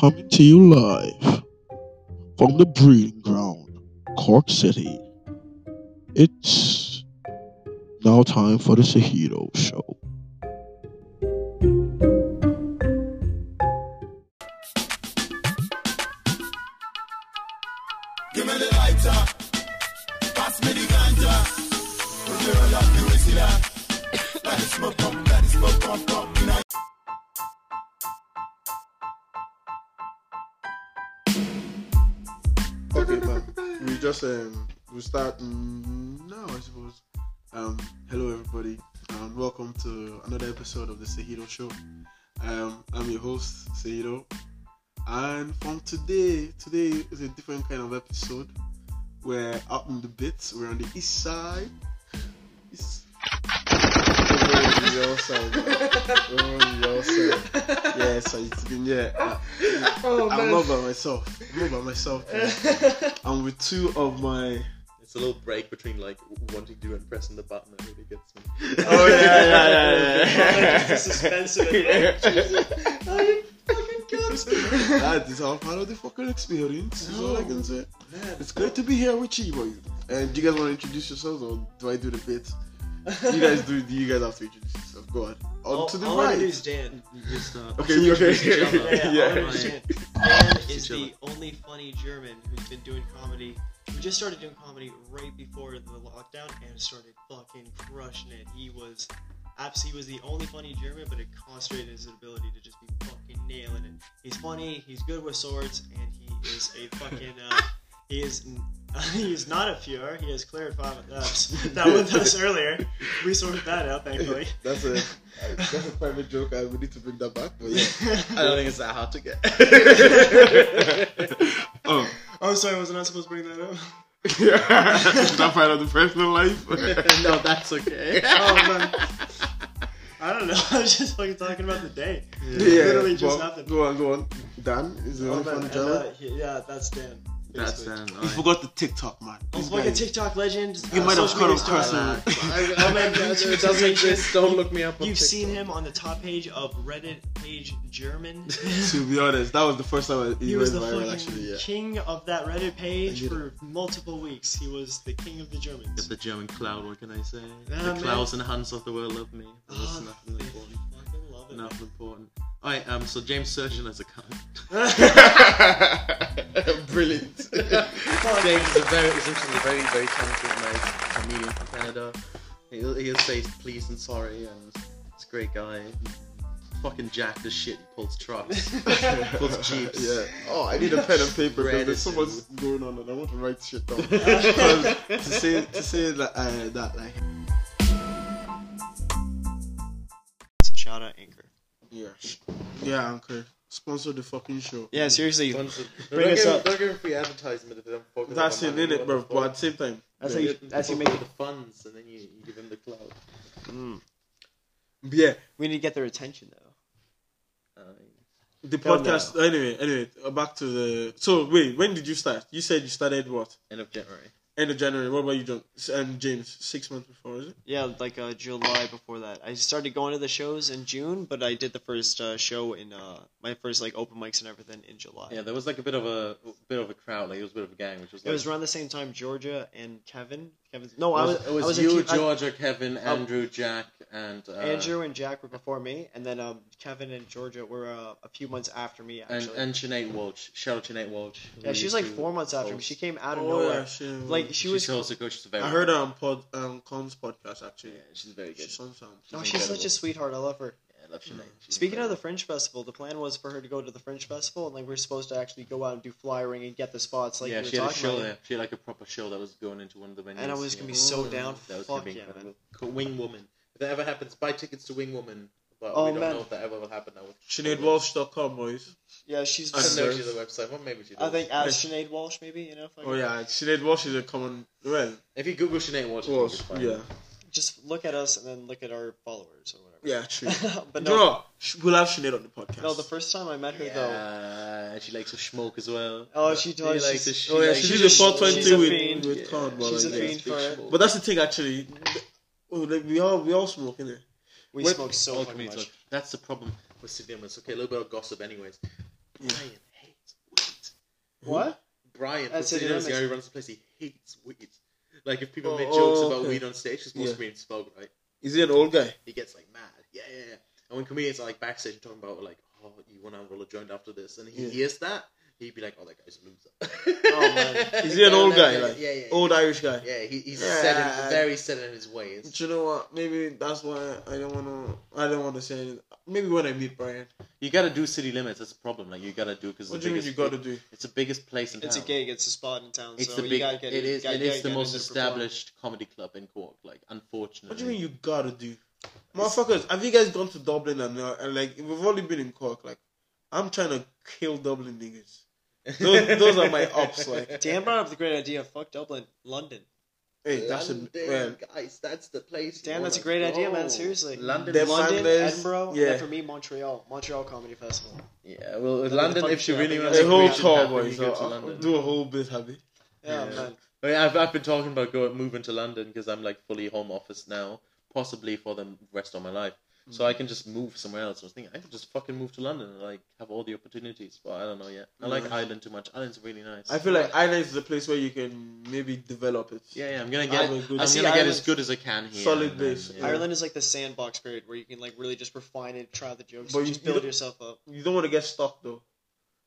coming to you live from the breeding ground, Cork City. It's now time for the Sahito Show. Episode of the Sahito Show. Um, I'm your host Sahito, and from today, today is a different kind of episode. We're out in the bits. We're on the east side. East. We're on the other side. The side. Yeah, so it's been yeah. uh, I'm not by myself. I'm not by myself. I'm with two of my. It's a little break between like wanting to and pressing the button that really gets me. Oh yeah, yeah, yeah, yeah. the suspense of it. Oh, you fucking cunt. that is all part of the fucking experience. Is all I can say. It's great to be here with you, boys. And do you guys want to introduce yourselves, or do I do the bit? You guys do. You guys have to introduce yourself? Go on. On All, to the all I right. do is Dan. Just uh, Okay, okay? Yeah, yeah, Yeah. all I do is Dan. Dan is the only funny German who's been doing comedy. We just started doing comedy right before the lockdown and started fucking crushing it. He was absolutely was the only funny German, but it concentrated his ability to just be fucking nailing it. He's funny, he's good with swords, and he is a fucking uh, he is he is not a Fuhrer. He has clarified with us that with us earlier. We sorted that out, thankfully. That's a that's a private joke. I would need to bring that back. But yeah. I don't think it's that hard to get. Oh. Oh, sorry, wasn't I supposed to bring that up? Is that part of the personal life? no, that's okay. Oh man. I don't know. I was just fucking talking about the day. Yeah, Literally just go on, happened. Go on, go on. Dan is the Oh, only man, funny and, uh, yeah, that's Dan. That's basically. then. You forgot the TikTok, man. These fucking guys- TikTok legend. You uh, might have social cut media off star. cursor. Oh, man, it YouTube doesn't exist. Don't look me up. On You've TikTok. seen him on the top page of Reddit page German. To be honest, that was the first time I, he he was the viral. fucking Actually, yeah. king of that Reddit page I get for multiple weeks. He was the king of the Germans. Get the German cloud. What can I say? Yeah, the man. Klaus and hands of the world love me. But Oh, nothing they important. Fucking love. Nothing important. Alright, um, so James Surgeon as a cunt. Brilliant. James is a very, is actually a very, very talented, nice comedian from Canada. He'll, he'll say please and sorry, and he's a great guy. Fucking jacked as shit. He pulls trucks, pulls jeeps. yeah. Oh, I need a pen and paper because there's so much going on, and I want to write shit down. To say to say that uh, that like Shout out Anchor. yeah yeah Anchor sponsor the fucking show. Yeah, seriously. Sponsor- Bring don't us give, up. Don't give him free advertisement if they don't focus That's on it, money. in it, bro. But at the same time, That's how you- that's how you make the funds, and then you, you give them the cloud. yeah. We need to get their attention though. Uh, The podcast. Anyway, anyway, uh, back to the. So wait, when did you start? You said you started what? end of January. End of January. What about you, John? And James, six months before, is it? Yeah, like uh, July before that. I started going to the shows in June, but I did the first uh, show in uh, my first like open mics and everything in July. Yeah, there was like a bit of a bit of a crowd. Like it was a bit of a gang, which was It like was around the same time Georgia and Kevin. Kevin. No, It I was, was. it was I was a you, kid- I- Georgia, Kevin, Andrew, Jack, and uh, Andrew and Jack were before me, and then um, Kevin and Georgia were uh, a few months after me. and Actually, and Sinead Walsh. Shout out Sinead Walsh. yeah, she was like four months after me. She came out of Oh, nowhere. yeah, she, Like she She was. also coach. She's very. I heard her on pod um Con's podcast actually. Yeah, she's very good. She's on sound. Oh, she's she's such a sweetheart. I love her. Yeah, I love Sinead. She's Speaking of the incredible. Fringe Festival, the plan was for her to go to the Fringe Festival, and like we are supposed to actually go out and do flyering and get the spots, like yeah, we were she had a talking show about. there. She had like a proper show that was going into one of the venues. And I was yeah. gonna be so down. That was gonna Fuck be yeah, man. incredible. Wing Woman. If that ever happens, buy tickets to Wing Woman. But Oh, we don't man. know if that ever will happen now. SineadWalsh.com, boys. Yeah, she's. I don't And know if she's a website. Well, maybe she does. I think as Sinead Walsh, maybe you know. If I Oh yeah, Sinead Walsh is a common. Well, If you Google Sinead Walsh, I think Walsh. it's fine. Yeah, Just look at us and then look at our followers or whatever. yeah, true. but You know no, We'll have Sinead on the podcast. no. The first time I met her though. Yeah, she likes to smoke as well. Oh, she She does. likes she's- to. Oh yeah, likes she did she's a- 420 she's with fiend. with Yeah. Con. but She's a like, yeah. fiend for it. But that's the thing, actually. Oh, like, we all we all smoke in it. We What- smoke so Oh, fucking much. look, That's the problem with Cinemas. Okay, a little bit of gossip, anyways. Yeah. Brian What? Brian from That's City it, Limits, yeah, yeah, he runs the place. He hates weed. Like if people Oh, make jokes oh, about okay. weed on stage, because most Yeah. comedians smoke, right? Is he an old guy? He gets like mad. Yeah, yeah, yeah. And when comedians are like backstage talking about like, oh, you want to roll a joint after this, and he Yeah. hears that, he'd be like, oh, that guy's a loser. Oh, man. Is he an old guy? Yeah, Like yeah, yeah. old Irish guy? Yeah, he, he's set in, very set in his ways. Do you know what? Maybe that's why I don't want to. I don't want to say anything. Maybe when I meet Brian. You gotta do city limits. That's a problem. Like you gotta do because What do you mean you got to do? It's the biggest place in town. It's a gig. It's a spot in town. It's so the you big. gotta get it is. gotta It is get the in most to perform. established comedy club in Cork. Like unfortunately. What do you mean you got to do? Motherfuckers, have you guys gone to Dublin and, uh, and like we've only been in Cork? Like, I'm trying to kill Dublin niggas. Those, those are my ups. Like, Dan brought up the great idea. Fuck Dublin, London. Hey, that's a man. guys. That's the place. you Dan, that's a wanna great idea, man. Seriously. London. Them London, Flanders, Edinburgh, yeah. and for me, Montreal. Montreal Comedy Festival. Yeah, well, the London. If she really wants A to whole make it tour, boys. you to So, London. do a whole bit, happy. Yeah, Yeah. man. I mean, I've, I've been talking about going moving to London because I'm like fully home office now, possibly for the rest of my life. So I can just move somewhere else. I was thinking I could just fucking move to London and like have all the opportunities, but I don't know yet. I like Yeah. Ireland too much. Ireland's really nice. I feel like Ireland is the place where you can maybe develop it. yeah, yeah. I'm gonna get. have a good- I'm gonna get as good as I can here. solid and then, base. yeah. Ireland is like the sandbox period where you can like really just refine it, try the jokes, But and you- just build don't- yourself up. You don't want to get stuck though.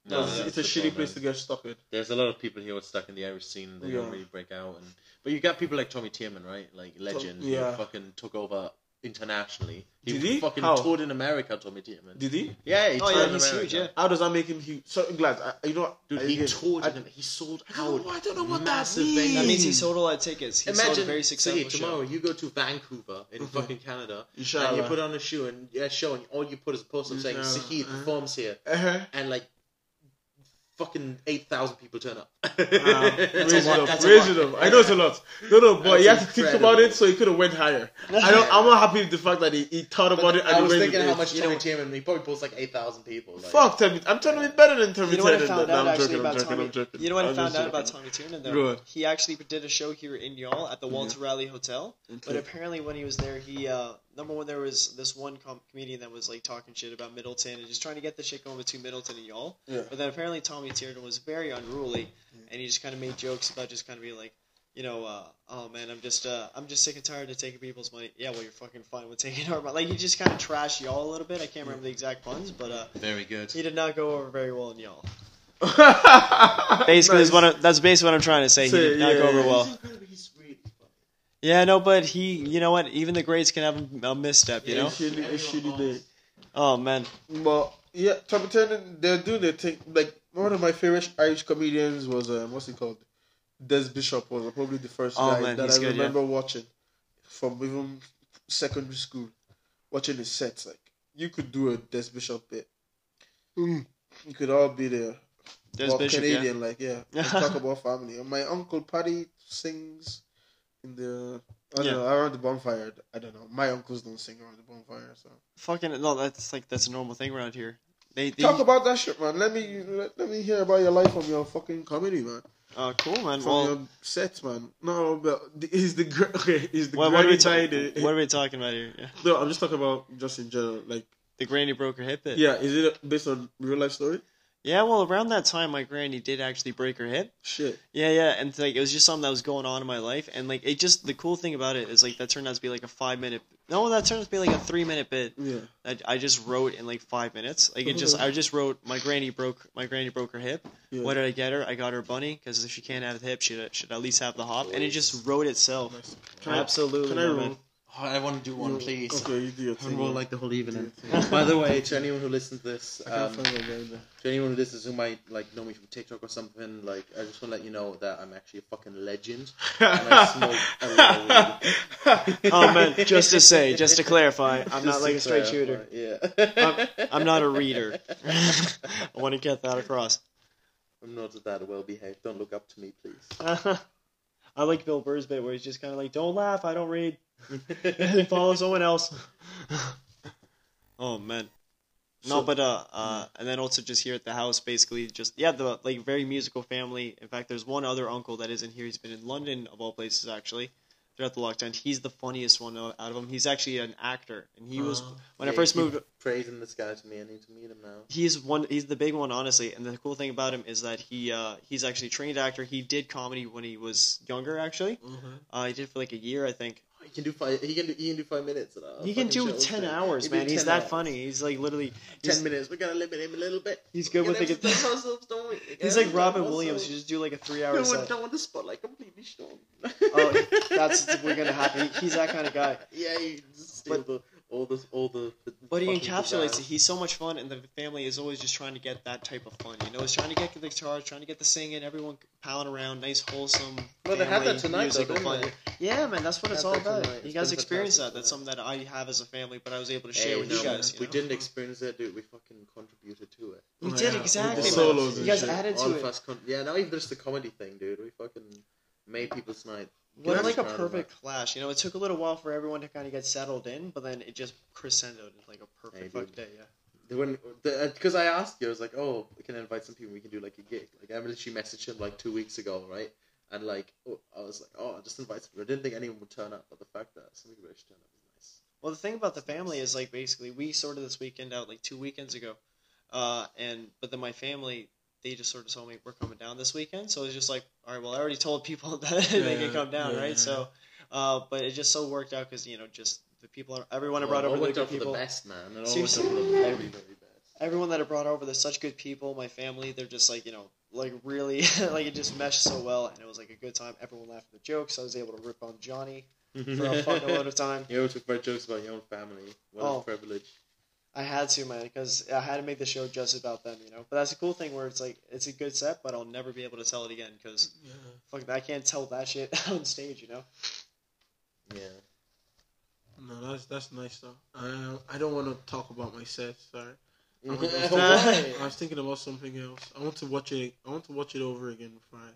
No, It's- that's it's a shitty problem. place to get stuck in. There's a lot of people here who are stuck in the Irish scene. They Yeah. don't really break out. And but you got people like Tommy Tiernan, right? Like legend. yeah. Who fucking took over internationally. Did he? fucking How? toured in America, Tommy Tiernan. Did he? yeah, he Oh toured yeah, in he's America. huge. Yeah. How does that make him huge? So glad. I, you know, what? Dude, I- he again, toured I- in, he sold I don't out know- I don't know what that massive means. venues. That means he sold a lot of tickets. He sold a Imagine, very see, successful tomorrow show. you go to Vancouver in fucking Canada, and Inshallah. you put on a shoe and yeah, show, and all you put is a poster saying Inshallah. Sahid Uh-huh. performs here, Uh-huh. and like fucking eight thousand people turn up. Wow. That's a Raise lot, it up, that's a raise lot. it up. I know it's a lot. No, no, but That's he had to think about it, so he could have went higher. I don't. I'm not happy with the fact that he, he thought about it and I he was thinking how much You Tommy know- Tiernan, he probably pulls like eight thousand people. Like, Fuck, Tommy. I'm trying to be better than Tommy You know what I Tiernan. found No, out I'm actually joking, I'm about joking, Tommy? I'm joking. You know what I found out about. Tommy Tiernan Go though? on. He actually did a show here in Youghal at the Walter Raleigh Hotel. But apparently, when he was there, he uh, number one there was this one com- comedian that was like talking shit about Midleton and just trying to get the shit going between Midleton and Youghal. Yeah. But then apparently Tommy Tiernan was very unruly, and he just kind of made jokes about just kind of being like, you know, uh, oh man, I'm just uh, I'm just sick and tired of taking people's money. Yeah, well, you're fucking fine with taking our money. Like he just kind of trashed Youghal a little bit. I can't remember the exact puns, but uh, very good. he did not go over very well in Youghal. Basically, Nice. is what I, that's basically what I'm trying to say. He did not yeah, go over yeah. well. He's incredible, he's really funny. Yeah, no, but he, you know what? Even the greats can have a, a misstep, you know. A shitty, a shitty day. Oh man, But yeah, Tommy Tiernan, they're doing their thing. Like one of my favorite Irish comedians was um, what's he called? Des Bishop was probably the first Oh, guy man, that I good, remember watching from even secondary school, watching his sets. Like you could do a Des Bishop bit. You could all be there. Des Well, Bishop, Canadian, like yeah, and talk about family. And my uncle Paddy sings in the I don't Yeah. know around the bonfire. I don't know. My uncles don't sing around the bonfire, so fucking no, that's like that's a normal thing around here. They, they talk about that shit, man. Let me let, let me hear about your life from your fucking comedy, man. oh cool man. From Well, your sets, man. No, but is the okay? Is the what, what are we talking? What are we talking about here? Yeah. No, I'm just talking about just in general. Like, The granny broke her hip. Bit. yeah, is it based on real life story? Yeah. Well, around that time, my granny did actually break her hip. Shit. Yeah, yeah, and like it was just something that was going on in my life, and like it just the cool thing about it is like that turned out to be like a five minute. No, that turned out to be like a three minute bit. Yeah. that I just wrote in like five minutes. Like it just, I just wrote my granny broke my granny broke her hip. Yeah. What did I get her? I got her a bunny because if she can't have the hip, she should at least have the hop. And it just wrote itself. Nice. Can I- Absolutely, Can I roll? Man. Oh, I want to do one, please. Okay, you do your I thing. roll man. like the whole evening. By the way, to anyone who listens to this, um, find my guy there. to anyone who listens who might like know me from TikTok or something, like I just want to let you know that I'm actually a fucking legend. and I smoke a lot of weed. Oh man, just to say, just to clarify, I'm Just not like a straight clarify, shooter. Yeah. I'm, I'm not a reader. I want to get that across. I'm not that well behaved. Don't look up to me, please. I like Bill Burr's bit where he's just kind of like, "Don't laugh, I don't read. Follow someone else." oh man. No, So- but uh, uh, and then also just here at the house, basically, just yeah, the like very musical family. In fact, there's one other uncle that isn't here. He's been in London of all places, actually. throughout the lockdown. He's the funniest one out of them. He's actually an actor, and he was Uh, when I first moved. keep praising this guy to me. I need to meet him now. He's one. He's the big one, honestly. And the cool thing about him is that he uh, he's actually a trained actor. He did comedy when he was younger. Actually, Mhm. uh, he did for like a year, I think. He can do five. He can do. He can do five minutes. He can do ten hours, man. He's that hours. funny. He's like literally. Ten minutes. We're gonna limit him a little bit. he's good with the. puzzles. He's like Robin Williams. You just do like a three No set. don't want the spotlight completely strong. Oh, that's we're gonna happen. He's that kind of guy. Yeah, just steal But- all the all the. the But he encapsulates it. He's so much fun, and the family is always just trying to get that type of fun. You know, it's trying to get the guitars, trying to get the singing, everyone palling around, nice, wholesome. Well, they had family that tonight, though, musical didn't fun. Yeah, man, that's what it's all about. tonight. You It's guys been experience that. fantastic That's something that I have as a family, but I was able to share Hey, with no, you guys. man, you we know? didn't experience that, dude. We fucking contributed to it. We Oh, did yeah, exactly. with the man. solos you and guys shit. added All to of it. us, con- yeah. now even just the comedy thing, dude. We fucking made people's night. What like a perfect clash. You know, it took a little while for everyone to kind of get settled in, but then it just crescendoed into like a perfect day. Yeah. When because I asked you, I was like, "Oh, we can invite some people. We can do like a gig." Like I literally messaged him like two weeks ago, right? And like, oh, I was like, "Oh, I'll just invite." Some people. I didn't think anyone would turn up, but the fact that some people actually turned up was nice. Well, the thing about the family is like basically we sorted this weekend out like two weekends ago, uh, and but then my family they just sort of told me we're coming down this weekend, so it's just like all right, well I already told people that they Yeah, can come down, yeah, right? yeah. So, uh, but it just so worked out because you know just the people are everyone I brought Well, over it the good people. the best, man. It all Seriously. worked out for the very, very best. Everyone that I brought over, they're such good people. My family, they're just like you know, like really, like it just meshed so well, and it was like a good time. Everyone laughed at the jokes. I was able to rip on Johnny for a fucking load of time. You always make jokes about your own family. What Oh. a privilege. I had to, man, because I had to make the show just about them, you know. But that's a cool thing where it's like it's a good set, but I'll never be able to tell it again because Yeah. fuck, I can't tell that shit on stage, you know. Yeah. No, that's that's nice though. Uh, I don't want to talk about my set. Sorry. I'm gonna- I was thinking about something else. I want to watch it. I want to watch it over again before I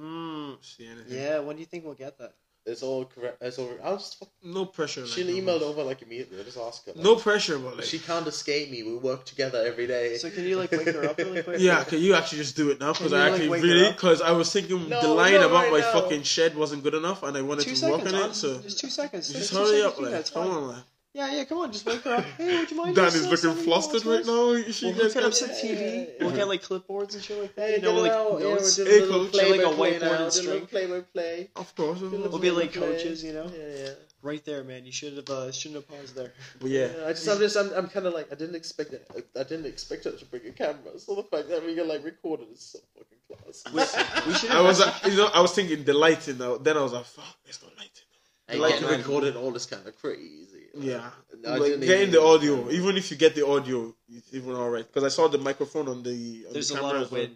Mm, see anything. yeah. When do you think we'll get that? It's all correct. It's all. I was just. Fuck, No pressure. She'll no email over like immediately. I'll just ask her. Like, No pressure, but like. She can't escape me. We work together every day. So can you like wake her up really quick? yeah, can you actually just do it now? Because I actually wake her really, because I was thinking No, the line no, about right my now. fucking shed wasn't good enough, and I wanted Two to seconds. work on it. So just two seconds. just Two hurry seconds, up, two like, minutes, come fine. on, like. Yeah, yeah. Come on, just wake her up. Hey, would you mind? Dan is uh, looking flustered right now. She We'll guys hook it up got- some TV. We'll get like clipboards and shit like that. Hey, you know, like it out. Yeah, notes. we're Hey, doing a coach. play Like a whiteboard now. and Doing a string. little play by play. Of course. We'll be like coaches, you know. Yeah, yeah. Right there, man. You should have uh, shouldn't have paused there. But yeah. Yeah, I just, I'm just, I'm, I'm kind of like, I didn't expect it. I didn't expect her to bring a camera. So the fact that we get like recorded is so fucking class. We. I was, uh, you know, I was thinking the lighting. Now, then I was like, "Fuck, there's no lighting." And Like, getting man. recorded all this kind of crazy. Yeah, I like, getting the audio. Even if you get the audio, it's even alright. Because I saw the microphone on the. On There's the a camera lot as of well.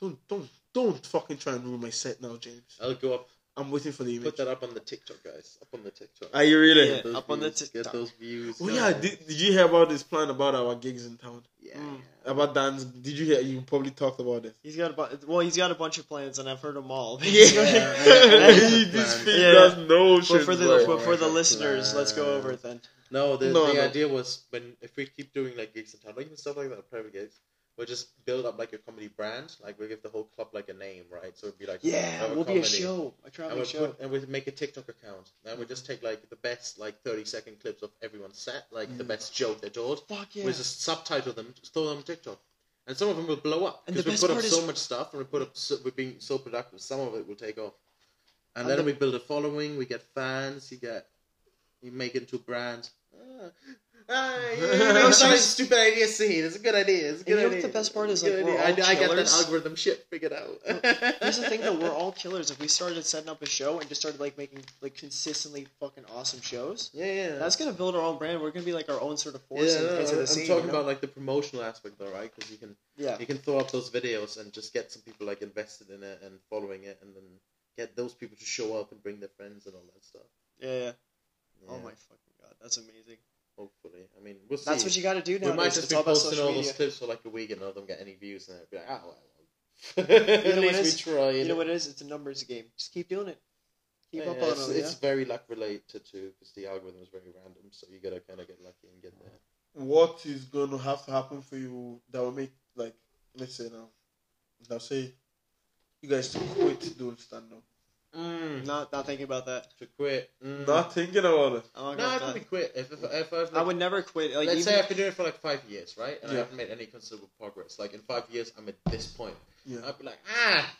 Don't, don't, don't fucking try and ruin my set now, James. I'll go up, I'm waiting for the image. put that up on the TikTok, guys. Up on the TikTok. Are you really? Yeah. Get those up on the TikTok. Get those views. Oh yeah, did, did you hear about this plan about our gigs in town? Yeah. Mm. yeah. About Dan's? Did you hear? You probably talked about it. He's got a bu- well, he's got a bunch of plans, and I've heard them all. Yeah. this Plans. feed Yeah. does no but for the bro. but for the Plans. listeners, let's go over it then. No, the, No, the no. idea was when if we keep doing like gigs in town, like even stuff like that, private gigs, we'll just build up like a comedy brand. Like we'll give the whole club like a name, right? So it'd be like Yeah, we'll be a show, a And traveling we show. put and we make a TikTok account. And we'll just take like the best like thirty second clips of everyone's set, like the best joke they told. Fuck yeah! We just subtitle them, just throw them on TikTok. And some of them will blow up And the because we put up part so is- much stuff, and we put up so, we're being so productive. Some of it will take off, and, And then the- we build a following. We get fans. You get you make it into a brand. Ah, yeah, uh, You know, a stupid idea. See, it's a good idea. It's a And good you know idea. what the best part is, It's a good like, we're all I, I got that algorithm shit figured out. Here's the thing, though, we're all killers. If we started setting up a show and just started like making like consistently fucking awesome shows, yeah, yeah. that's gonna build our own brand. We're gonna be like our own sort of force yeah, no, into I'm, scene. talking you know? about like the promotional aspect though, right? Because you can yeah, you can throw up those videos and just get some people like invested in it and following it, and then get those people to show up and bring their friends and all that stuff. yeah, yeah. Oh yeah, Oh my fucking god, that's amazing. Hopefully, I mean, we'll see. That's what you got to do now. we might just be all posting all media. those clips for like a week and none of them get any views, and it'd be like, ah, well. At least it we is? tried. You know what it is? It's a numbers game. Just keep doing it. Keep Yeah, up yeah, on it's, it. it's very luck related too, because the algorithm is very random, so you gotta kind of get lucky and get there. What is going to have to happen for you that will make like let's say now, now say you guys to quit doing stand up Mm, Not not thinking about that. to quit. Mm. Not thinking about it. I'm not No, I going probably quit. If, if, if I've, like, I would never quit. Like let's even, say I've been doing it for like five years, right? And I haven't made any considerable progress. Like in five years, I'm at this point. Yeah. I'd be like, ah,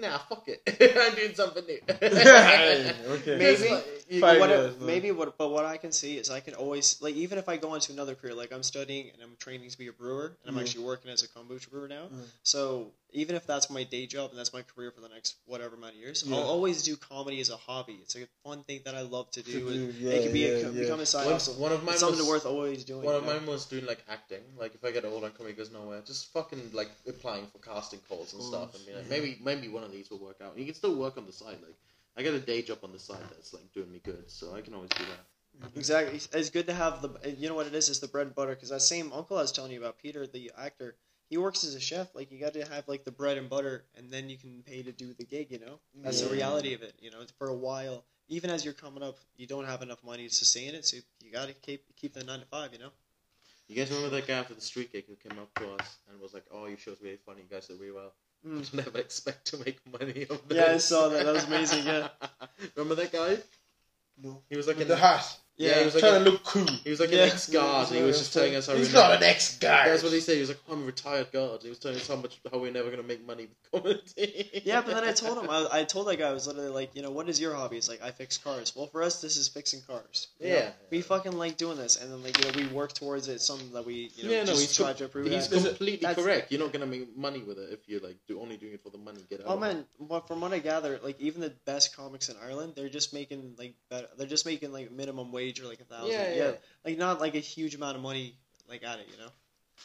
nah, fuck it. I'm doing something new. okay. maybe like, you- Five what years, maybe what but what I can see is I can always like even if I go into another career like I'm studying and I'm training to be a brewer and I'm Yeah. actually working as a kombucha brewer now. Mm. So even if that's my day job and that's my career for the next whatever amount of years, Yeah. I'll always do comedy as a hobby. It's like a fun thing that I love to do. And do, it can be yeah, a, yeah, become a side One, hustle. one of my It's something was, worth always doing. One of know? mine was doing like acting. Like if I get old and comedy goes nowhere, just fucking like applying for casting calls and stuff, and be like, maybe maybe one of these will work out. You can still work on the side. Like I got a day job on the side that's like doing me good, so I can always do that. Mm-hmm. Exactly. It's good to have the. You know what it is? It's the bread and butter. Because that same uncle I was telling you about, Peter, the actor, he works as a chef. Like you got to have like the bread and butter, and then you can pay to do the gig. You know, that's the reality of it. You know, for a while, even as you're coming up, you don't have enough money to sustain it, so you got to keep keep the nine to five. You know. You guys remember that guy after the street gig who came up to us and was like, "Oh, your show's really funny. You guys did really well." Mm. Never expect to make money of this. Yeah, I saw that. That was amazing, yeah. remember that guy? No. He was like With an, the hat. Yeah, he was like trying a- to look cool. he was like Yeah. an ex guard. and he was just telling us how He's we're not an ex guy. That's what he said. He was like, "I'm a retired guard." He was telling us how much how we're never gonna make money with comedy. Yeah, but then I told him, I, I told that guy, I was literally like, you know, what is your hobby? He's like, I fix cars. Well, for us, this is fixing cars. You know? Yeah. We fucking like doing this, and then like you know, we work towards it. Something that we you know Yeah, no, just he's try com- to improve. He's at. completely That's- correct. You're not gonna make money with it if you're like do, only doing it for the money. Get out. Oh of it. man, what from what I gather, like even the best comics in Ireland, they're just making like better, they're just making like minimum wage or like a thousand. Yeah, yeah. like not like a huge amount of money like at it, you know.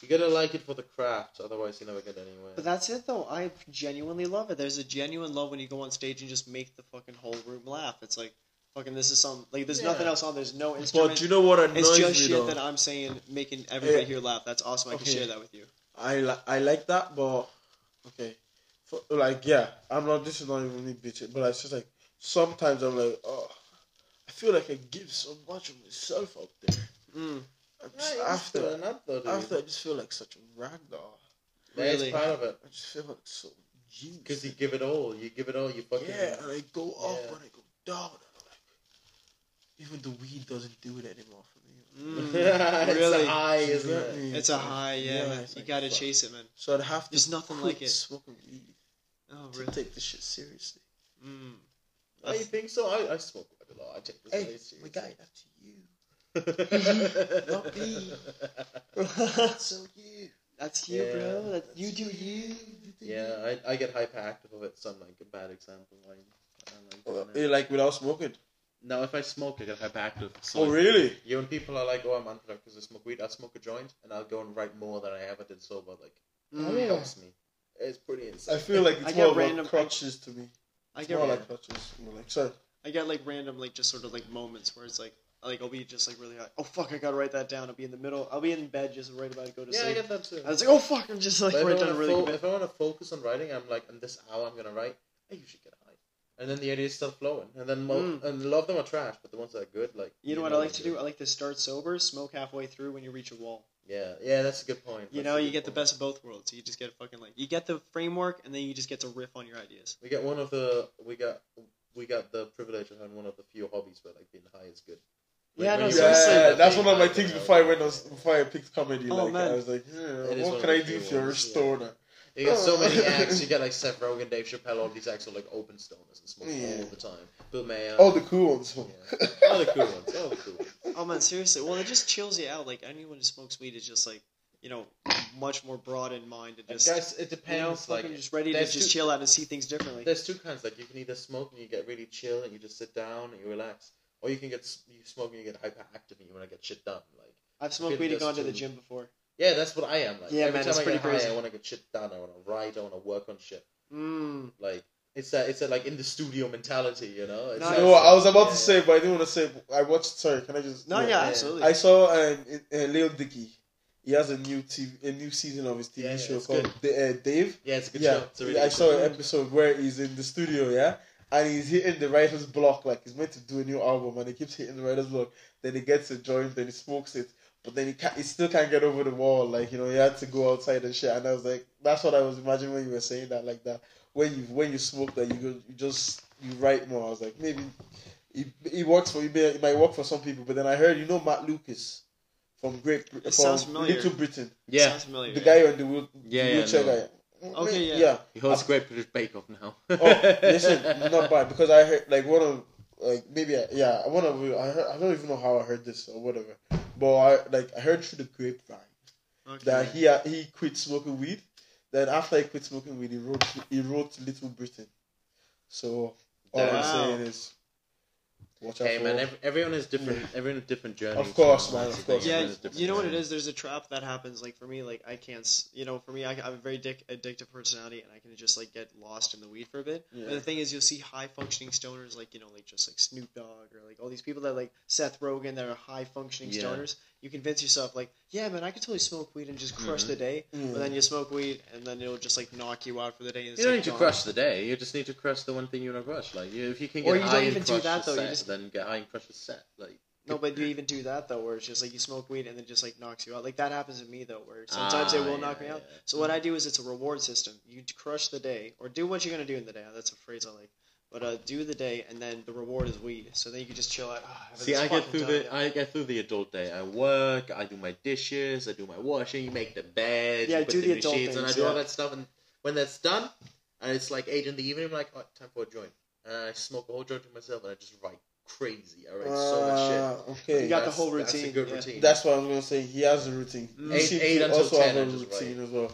You gotta like it for the craft, otherwise you never get anywhere. But that's it though. I genuinely love it. There's a genuine love when you go on stage and just make the fucking whole room laugh. It's like fucking this is some like there's nothing else on. There's no instrument. But you know what annoys it's just me shit though? that I'm saying, making everybody Yeah. here laugh. That's awesome. I can share that with you. I li- I like that, but okay, For, like yeah, I'm not. This is not even me bitching, but it's just like sometimes I'm like, oh, I feel like I give so much of myself out there. Mm. I'm just, you're after still not though, after I just feel like such a ragdoll. That's Really? part of it. I just feel like so genius. Because you give it all. You give it all. You fucking. yeah, and I go up Yeah. and I go down. I'm like, even the weed doesn't do it anymore for me. Mm. it's a high, isn't it? me? It's a high, yeah. Yeah, man. it's You gotta fuck. chase it, man. So I'd have to. There's nothing quit like it. Smoking weed Oh, to take this shit seriously. Mm. Oh, you think so? I, I smoke quite a lot. I take this Hey, very my seriously. guy, that's you. Not me. So you. That's you, Yeah. bro. That's you do you. yeah, I, I get hyperactive of it, so I'm like a bad example. Like, I'm like, Uh, doing it. like without smoking. no, if I smoke, I get hyperactive. So Oh really? Yeah, when people are like, "Oh, I'm unproductive because I smoke weed," I'll smoke a joint and I'll go and write more than I ever did sober. Like, Oh, it yeah. helps me. It's pretty insane. I feel like it's I more get about random- crutches to me. I It's get more Yeah. like crutches. More like sorry. I get like random like just sort of like moments where it's like like I'll be just like really like Oh fuck! I gotta write that down. I'll be in the middle. I'll be in bed just right about to go to sleep. yeah, I get that too. I was like, oh fuck! I'm just like But if, I down wanna really fo- good. if I want to focus on writing, I'm like, in this hour I'm gonna write. I usually get high, and then the ideas start flowing, and then mo- Mm. and a lot of them are trash, but the ones that are good, like You know what I like they're to do? I like to start sober, smoke halfway through when you reach a wall. Yeah, yeah, that's a good point. You That's know, you good get the best of both worlds. You just get a fucking like you get the framework, and then you just get to riff on your ideas. We got one of the we got we got the privilege of having one of the few hobbies where like being high is good. Like, Yeah, no, you seriously. Yeah, that's one of my high things before I went on, before I picked comedy. Oh, like man. I was like, yeah, what can I do few if you're a stoner? You got so many acts. You get like Seth Rogen, Dave Chappelle, all these acts are like open stoners and smoke Yeah. all the time. Bill Maher. All oh, the cool ones. Yeah. all oh, the cool ones. All the cool ones. Oh man, seriously. Well, it just chills you out. Like anyone who smokes weed is just like you know much more broad in mind and just Guys, it you know depends. fucking like, just ready to just two- chill out and see things differently. there's two kinds. Like you can either smoke and you get really chill and you just sit down and you relax, or you can get s- you smoke and you get hyperactive and you want to get shit done. Like I've smoked weed and there's gone to the gym before. yeah, that's what I am. Like Yeah, every man, time it's I get pretty high, crazy. I want to get shit done. I want to write. I want to work on shit. Mm. Like it's that it's that like in the studio mentality. You know. It's No, that- You I was about yeah. to say, but I didn't want to say. I watched. Sorry, can I just? No, yeah, yeah. absolutely. I saw um, uh, Lil Dicky. He has a new TV, a new season of his TV Yeah, yeah, show called D- uh, Dave. Yeah, it's a good yeah, show. Really I good saw show. an episode where he's in the studio, yeah, and he's hitting the writer's block like he's meant to do a new album, and he keeps hitting the writer's block. Then he gets a joint, then he smokes it, but then he can't, he still can't get over the wall. Like you know, he had to go outside and shit. And I was like, that's what I was imagining when you were saying that, like that. when you when you smoke that you go you just you write more. I was like maybe it, it works for you. may- It might work for some people, but then I heard you know Matt Lucas from Great from sounds familiar. Little Britain, Yeah, Sounds familiar. the guy on the wheel, Yeah, yeah, wheelchair no. guy. Okay, yeah. yeah. he hosts Great British Bake Off now. Oh, listen, not bad because I heard like one of like maybe I, yeah one of I heard, I don't even know how I heard this or whatever, but I like I heard through the grapevine Okay. that he uh, he quit smoking weed. Then after he quit smoking weed, he wrote he wrote Little Britain. So all I'm saying is, watch out Hey for. man, ev- everyone has different. Everyone has different journeys. Of course, man. man, of course. Yeah, everyone has different you know what it is. There's a trap that happens. Like for me, like I can't. s- You know, for me, I, I have a very addic- addictive personality, and I can just like get lost in the weed for a bit. Yeah. But the thing is, you'll see high functioning stoners, like you know, like just like Snoop Dogg or like all these people that like Seth Rogen that are high functioning Yeah. stoners. You convince yourself, like, yeah, man, I could totally smoke weed and just crush the day. Mm. But then you smoke weed, and then it'll just like knock you out for the day. And it's You don't like need to gone. crush the day. You just need to crush the one thing you want to crush. Like, you, if you can get Or you high don't and even do crush that, the though, you set, just- then get high and crush the set. Like, No, but you even do that though, where it's just like you smoke weed and then just like knocks you out? Like that happens to me though, where sometimes it Ah, will knock me out. yeah. So what I do is it's a reward system. You crush the day or do what you're gonna do in the day. That's a phrase I like. But uh, do the day and then the reward is weed. So then you can just chill out. "Ah, See, I get through time." the I get through the adult day. I work, I do my dishes, I do my washing, you make the bed, Yeah, you put do the, the new adult sheets, and I things, do all that stuff. And when that's done, and it's like eight in the evening, I'm like, oh, time for a joint. And I smoke a whole joint to myself, and I just write crazy. I write so much shit. Ah, Okay, You got the That's- whole That's a routine, good yeah. routine. That's what I was gonna say. He has a routine. Mm. Eight- seem eight until also 10 have a I just routine as well.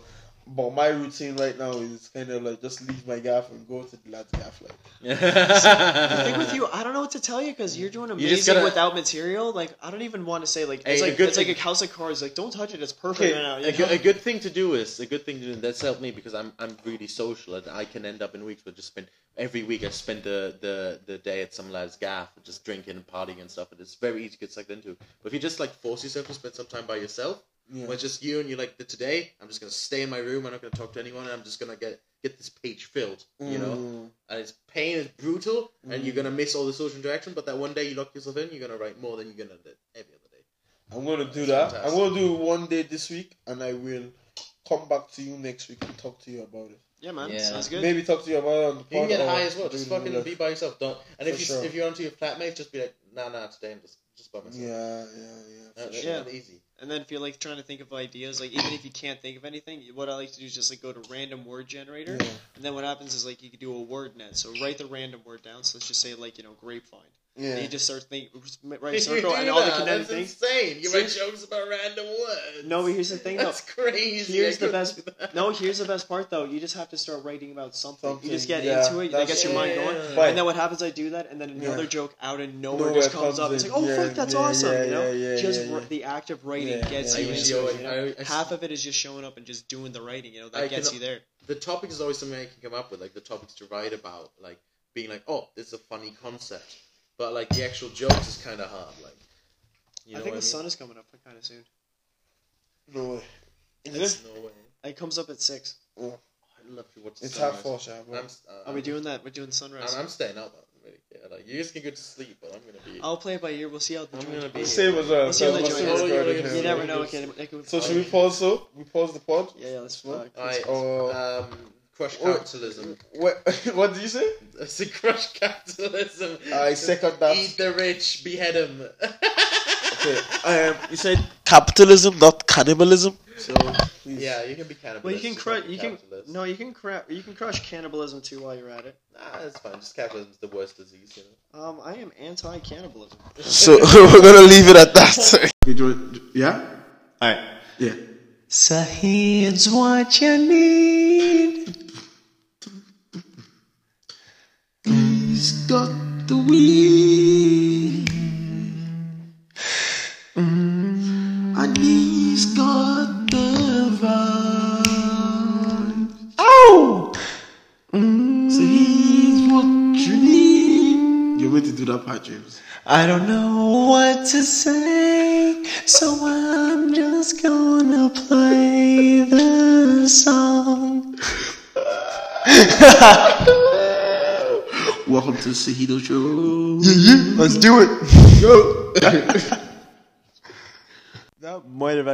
But my routine right now is kind of like just leave my gaff and go to the lad's gaff. Like The thing with you, I don't know what to tell you because you're doing amazing just gotta- without material. Like I don't even want to say like it's Hey, a like good it's like a thing- house of cards. Like don't touch it. It's perfect Okay, right now. a, good, know? a good thing to do is a good thing to do. That's helped me because I'm I'm really social and I can end up in weeks where just spend every week I spend the, the, the day at some lad's gaff just drinking and partying and stuff and it's very easy to get sucked into. But if you just like force yourself to spend some time by yourself, yeah. when it's just you and you're like today I'm just gonna stay in my room. I'm not gonna talk to anyone. and I'm just gonna get get this page filled. You know, Mm. and it's pain, it's brutal, and you're gonna miss all the social interaction. But that one day you lock yourself in, you're gonna write more than you're gonna do every other day. I'm gonna do that. fantastic. I'm gonna do one day this week, and I will come back to you next week and talk to you about it. yeah, man. Yeah. Sounds good. Maybe talk to you about it on the You can get high as well. Just fucking be by yourself. Don't. And if you sure. if you're onto your flatmates, just be like, nah, nah, today I'm just just by myself. Yeah, yeah, yeah. That- sure. Yeah. easy. And then if you're like trying to think of ideas, like even if you can't think of anything, what I like to do is just like go to random word generator, Yeah. and then what happens is like you can do a word net. So write the random word down. So let's just say like you know grapevine. Yeah. And you just start thinking, write a circle and all the That's things. insane. You See? write jokes about random words. No, here's the thing though. That's crazy. Here's the best. No, here's the best part though. You just have to start writing about something. Something, You just get yeah, into it. That gets your mind going. But- And then what happens? I do that, and then another Yeah. joke out of nowhere Nowhere just comes comes up. It's like, oh fuck, that's awesome. you know, just the act of writing gets you into it. You know? I- I- Half of it is just showing up and just doing the writing. You know, that I gets can- you there. the topic is always something I can come up with, like the topics to write about, like being like, oh, this is a funny concept, but like the actual jokes is kind of hard. Like, you know I think the I sun is coming up kind of soon. No way. Is mean? it? No way. It comes up at six. I'd love to watch the It's half sunrise. four, Shab. I'm, s- uh, Are we doing that? We're doing sunrise. I'm, I'm staying up. I don't really care. Like, you guys can go to sleep, but I'm gonna be. I'll play it by ear. We'll see how the I'm joint gonna be goes. Same as well. We'll see how the We'll joint see is. what's Oh, going yeah, on You never know. It can, it So should we pause? So we pause the pod. Yeah, yeah. Let's. Smoke? Uh, Oh. um, crush capitalism. What? What did you say? I said crush capitalism. I second that. Eat the rich, behead them. Okay. Um. You said capitalism, not cannibalism. So please. yeah, you can be cannibal. well, you can crush. You can no. You can cra- You can crush cannibalism too while you're at it. Nah, it's fine. Just capitalism's the worst disease, you know. Um, I am anti-cannibalism. So we're gonna leave it at that. You join- yeah. All right. Yeah. Saheed's what you need. He's got the weed. Mm, and he's got the vibe. Ow! Mm, Saheed's what you need. You're going to do that part, James. I don't know what to say, so I'm just gonna play the song. Welcome to the Sahido Show. Let's do it. Go. That might have